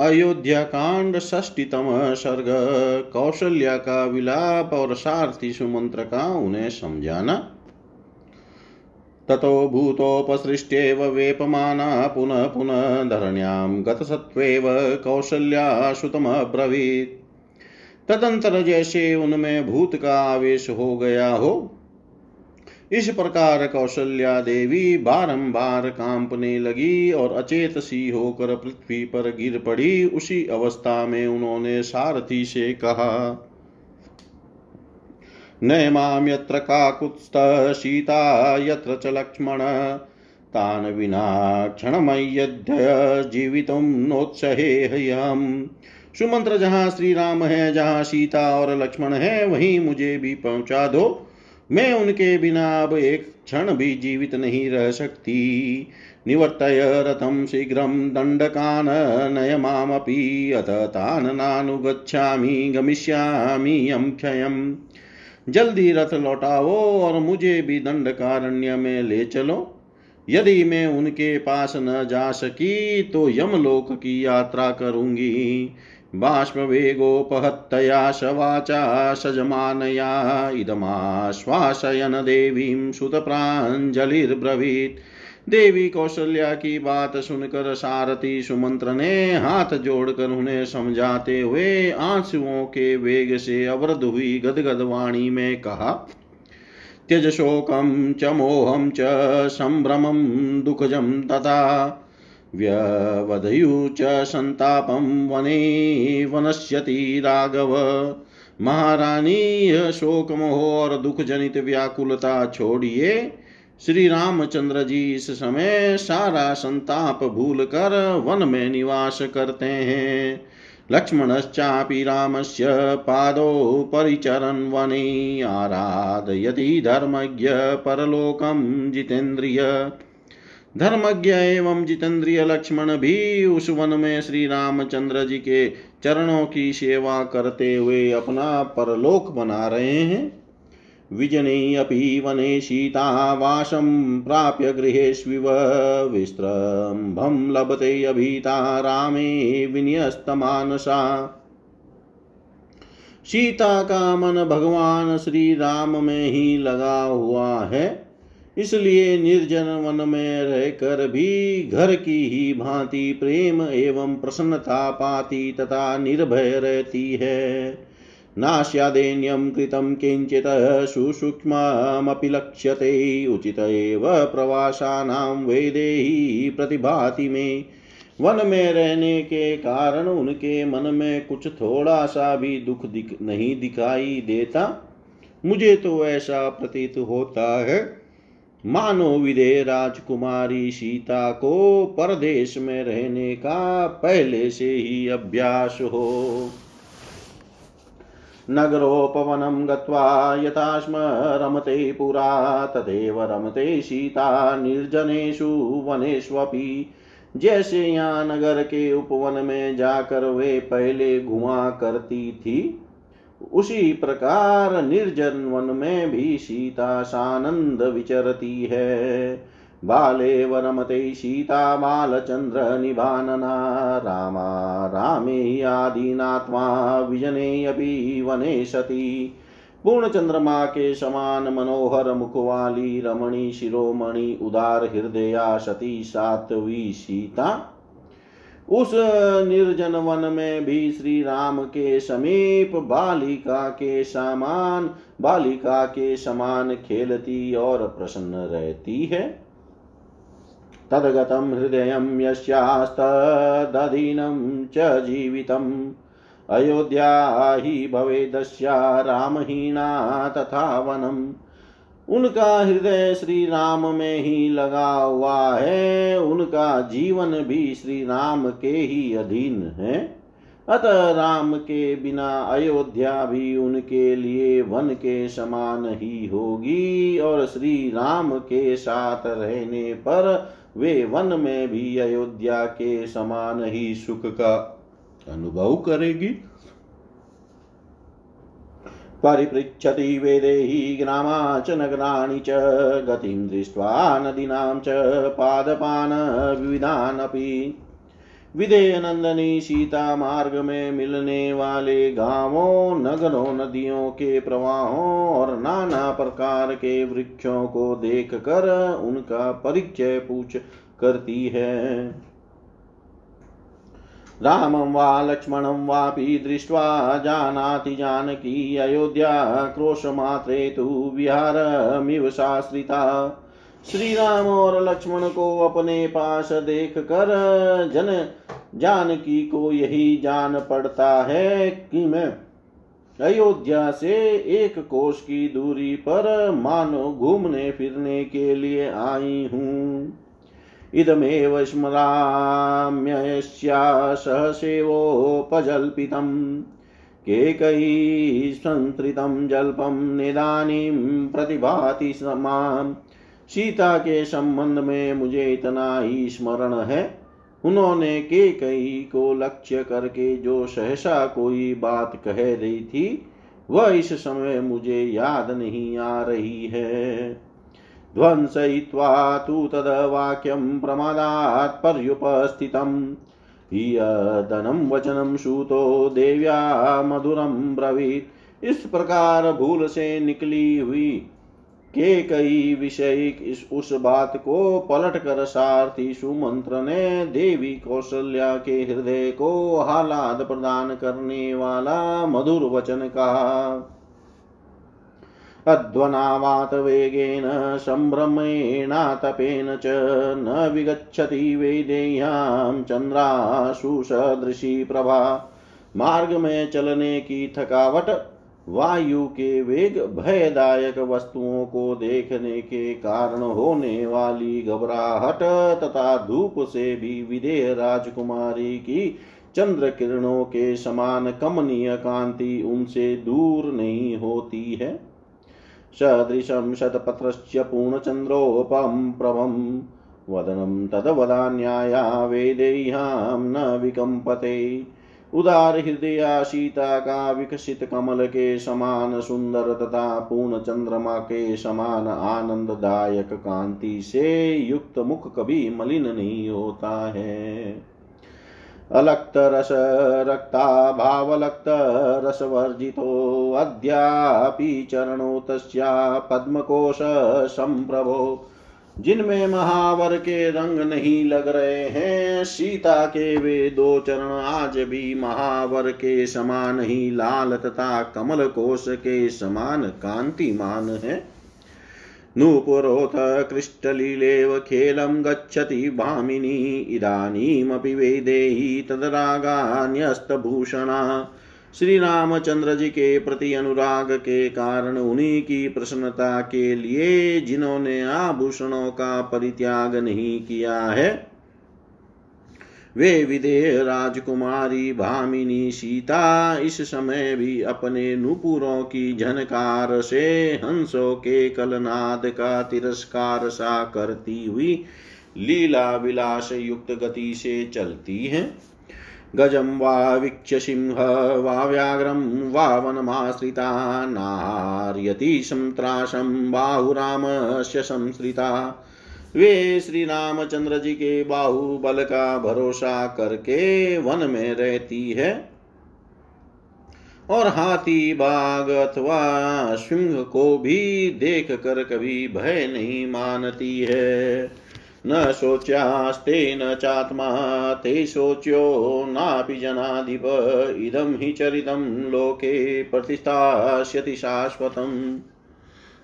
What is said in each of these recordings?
अयोध्या कांड षष्टितम सर्ग। कौशल्या का विलाप और सारथी सुमंत्र का उन्हें समझाना। ततो भूतोपसृष्ट्येव वेपमाना पुनः पुनः धरण्यां गतसत्त्वेव कौशल्याश्रुतमब्रवीत् तदंतर जैसे उनमें भूत का आवेश हो गया हो इस प्रकार कौशल्या देवी बारंबार कांपने लगी और अचेत सी होकर पृथ्वी पर गिर पड़ी। उसी अवस्था में उन्होंने सारथी से कहा नयमां यत्र काकुत्स्थ सीता, यत्र च लक्ष्मण। तान् विना क्षणमय्यध्य जीवितुं नोत्सहे हम सुमंत्र जहाँ श्री राम है, जहाँ सीता और लक्ष्मण है, वहीं मुझे भी पहुँचा दो। मैं उनके बिना अब एक क्षण भी जीवित नहीं रह सकती। निवर्तय रथं शीघ्रं दण्डकान् नयमामपि अथ तान् नानुगच्छामि, गमिष्यामि यं क्षयम् जल्दी रथ लौटाओ और मुझे भी दंडकारण्य में ले चलो। यदि मैं उनके पास न जा सकी तो यमलोक की यात्रा करूँगी। बाष्पवेगोपहत्तया शवाचा सजमानया इदमाश्वासयन देवीं सुतप्राञ्जलिर्ब्रवीत्। देवी कौशल्या की बात सुनकर सारथी सुमंत्र ने हाथ जोड़कर उन्हें समझाते हुए आंसुओं के वेग से अवरुद्ध हुई गदगद वाणी में कहा त्यज शोकम च मोहम च संभ्रमं दुखजम तथा व्यवधयु च सन्तापं वने वनश्यति राघव। महारानी, यह और दुख जनित व्याकुलता छोड़िए। श्री रामचंद्र जी इस समय सारा संताप भूल कर वन में निवास करते हैं। लक्ष्मणश्चापि रामस्य पादौ परिचरन् वने आराधयति धर्मज्ञ परलोकं जितेन्द्रिय। धर्मज्ञ एवं जितेंद्रिय लक्ष्मण भी उस वन में श्री रामचंद्र जी के चरणों की सेवा करते हुए अपना परलोक बना रहे हैं। विजने अपि वने सीता वासं प्राप्य गृहेष्विव विस्त्रम्भं लभते अभीता रामे विन्यस्तमानसा। सीता का मन भगवान श्री राम में ही लगा हुआ है। इसलिए निर्जन वन में रहकर भी घर की ही भांति प्रेम एवं प्रसन्नता पाती तथा निर्भय रहती है। नास्यादेन्यं कृतं किञ्चित् सुसूक्ष्ममपि लक्ष्यते। उचित एव प्रवासानां वेदेही प्रतिभाति मे। वन में रहने के कारण उनके मन में कुछ थोड़ा सा भी दुख दिख नहीं दिखाई देता। मुझे तो ऐसा प्रतीत होता है। मानो विदे राजकुमारी सीता को परदेश में रहने का पहले से ही अभ्यास हो। नगरोपवनं गत्वा रमते पुरा, तदेव रमते सीता निर्जनेषु वनेष्वपि जैसे यहाँ नगर के उपवन में जाकर वे पहले घुमा करती थी उसी प्रकार निर्जन वन में भी सीता सानंद विचरती है। बाले वरमते सीता, बालचंद्र, निभानना, रामा रामे आदिनात्मा विजने अभी वने सती। पूर्ण चंद्रमा के समान मनोहर मुख वाली रमणी, शिरोमणि, उदार हृदया, सती, सातवी सीता उस निर्जन वन में भी श्री राम के समीप बालिका के समान, बालिका के समान खेलती और प्रसन्न रहती है। तदगतं हृदयं यस्यास्तदधीनं च जीवितम्। अयोध्या हि भवेदस्या रामहीना तथा वनम्। उनका हृदय श्री राम में ही लगा हुआ है। उनका जीवन भी श्री राम के ही अधीन है। अतः राम के बिना अयोध्या भी उनके लिए वन के समान ही होगी और श्री राम के साथ रहने पर वे वन में भी अयोध्या के समान ही सुख का अनुभव करेगी। परिपृच्छति वेदेहि ग्रामा च, गतिं दृष्ट्वा नदीनां च पादपान् विविधानपि विदेह नंदनी सीता मार्ग में मिलने वाले गाँवों, नगरों, नदियों के प्रवाहों और नाना प्रकार के वृक्षों को देख कर उनका परिचय पूछ करती है। रामं वा लक्ष्मणं वापि दृष्ट्वा जानाति जानकी अयोध्या क्रोशमात्रे तु विहारमिव श्री राम और लक्ष्मण को अपने पास देख कर जन जानकी को यही जान पड़ता है कि मैं अयोध्या से एक कोष की दूरी पर मानो घूमने फिरने के लिए आई हूँ। इदमेव स्मराम्यस्या सहसेवोपजल्पितम् केकैः संस्कृतं जल्पं निदानीं प्रतिभाति माम् सीता के संबंध में मुझे इतना ही स्मरण है। उन्होंने के कई को लक्ष्य करके जो सहसा कोई बात कह रही थी, वह इस समय मुझे याद नहीं आ रही है। ध्वंसयित्वा तु तद्वाक्यं प्रमादात् पर्युपस्थितम् धनम वचनम सूतो देव्या मधुरम ब्रवीत। इस प्रकार भूल से निकली हुई के कई विषय इस, उस बात को पलट कर सारथी सुमंत्र ने देवी कौशल्या के हृदय को हालाद प्रदान करने वाला मधुर वचन कहा। अध्वनावात वेगेन सम्भ्रमेणातपेन च न विगच्छति वेदेय्यां चन्द्राशु सदृशी प्रभा। मार्ग में चलने की थकावट, वायु के वेग भयदायक वस्तुओं को देखने के कारण होने वाली घबराहट तथा धूप से भी विदेह राजकुमारी की चंद्र किरणों के समान कमनीय कांति उनसे दूर नहीं होती है। सदृशं शतपत्रस्य पूर्णचन्द्रोपं प्रभं वदनं तद्वदान्याया वेदेह्यां न विकम्पते। उदार हृदया सीता का विकसित कमल के समान सुंदर तथा पूर्ण चंद्रमा के समान आनंददायक कांति से युक्त मुख कभी मलिन नहीं होता है। अलक्त रस रक्ता भावलक्त रसवर्जितो अद्यापि चरणो तस्या पद्मकोश संप्रभो जिनमें महावर के रंग नहीं लग रहे हैं, सीता के वे दो चरण आज भी महावर के समान ही लाल तथा कमल कोश के समान कांतिमान है। नूपुरोथ कृष्टलीलेव खेलं गच्छति भामिनी इदानीमपि वेदेही तदरागान्यस्तभूषणा। श्री रामचंद्र जी के प्रति अनुराग के कारण उन्हीं की प्रसन्नता के लिए जिन्होंने आभूषणों का परित्याग नहीं किया है वे विदेह राजकुमारी भामिनी सीता इस समय भी अपने नुपुरों की झनकार से हंसों के कलनाद का तिरस्कार सा करती हुई लीला विलास युक्त गति से चलती हैं। गजं वा वीक्ष्य सिंह, वा व्याघ्रं, वा वनमाश्रिता, नार्यति संत्रासं बाहुरामस्य संश्रिता। वे श्री रामचंद्र जी के बाहुबल का भरोसा करके वन में रहती है और हाथी, बाघ अथवा सिंह को भी देख कर कभी भय नहीं मानती है। न शोच्यास्ते, न चात्मा, ते शोच्यो नापि जनाधिप, इदं हि चरितं लोके प्रतिष्ठास्यति शाश्वतम्।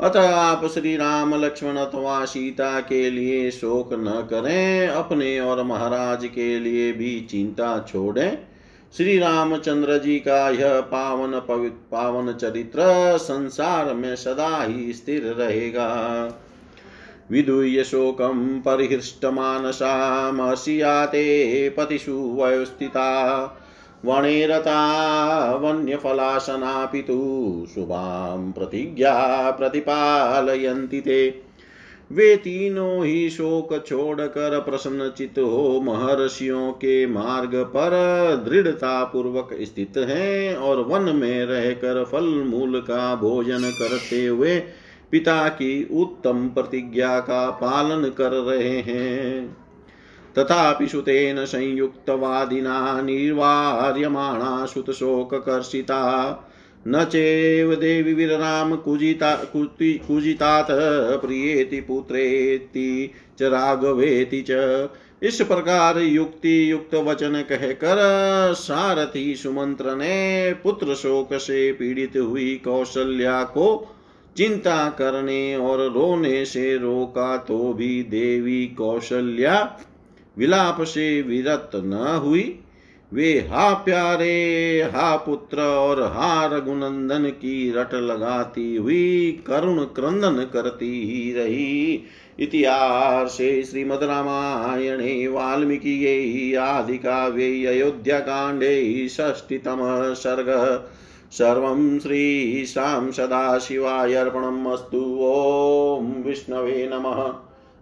अतः आप श्री राम लक्ष्मण अथवा सीता के लिए शोक न करें, अपने और महाराज के लिए भी चिंता छोड़ें। श्री रामचंद्र जी का यह पावन पवित्र पावन चरित्र संसार में सदा ही स्थिर रहेगा। विदूय शोकं परिहृष्टमानसामसियाते पतिषु वयोस्थिता। वणेरता वन्यफलासनापि तु शुभां प्रतिज्ञा प्रतिपालयन्ति ते। वे तीनों ही शोक छोड़कर प्रसन्नचित हो महर्षियों के मार्ग पर दृढ़ता पूर्वक स्थित हैं और वन में रहकर फल मूल का भोजन करते हुए पिता की उत्तम प्रतिज्ञा का पालन कर रहे हैं। तथापि सुतेन संयुक्तवादिना निर्वार्यमाणा सुतशोककर्षिता न चैव देवी वीरराम कुजिता कुजितात प्रियेति पुत्रेति च राघवेति च। इस प्रकार युक्ति युक्त वचन कहकर सारथी सुमंत्र ने पुत्र शोक से पीड़ित हुई कौशल्या को चिंता करने और रोने से रोका तो भी देवी कौशल्या विलाप से विरत न हुई। वे हा प्यारे, हा पुत्र और हा रघुनंदन की रट लगाती हुई करुण क्रंदन करती ही रही। इतिहासे श्रीमद् रामायणे वाल्मीकियै आदिकाव्ये अयोध्याकाण्डे षष्टितमः सर्ग। सर्वं श्रीशां सदाशिवाय अर्पणम् अस्तु। ॐ विष्णवे नमः।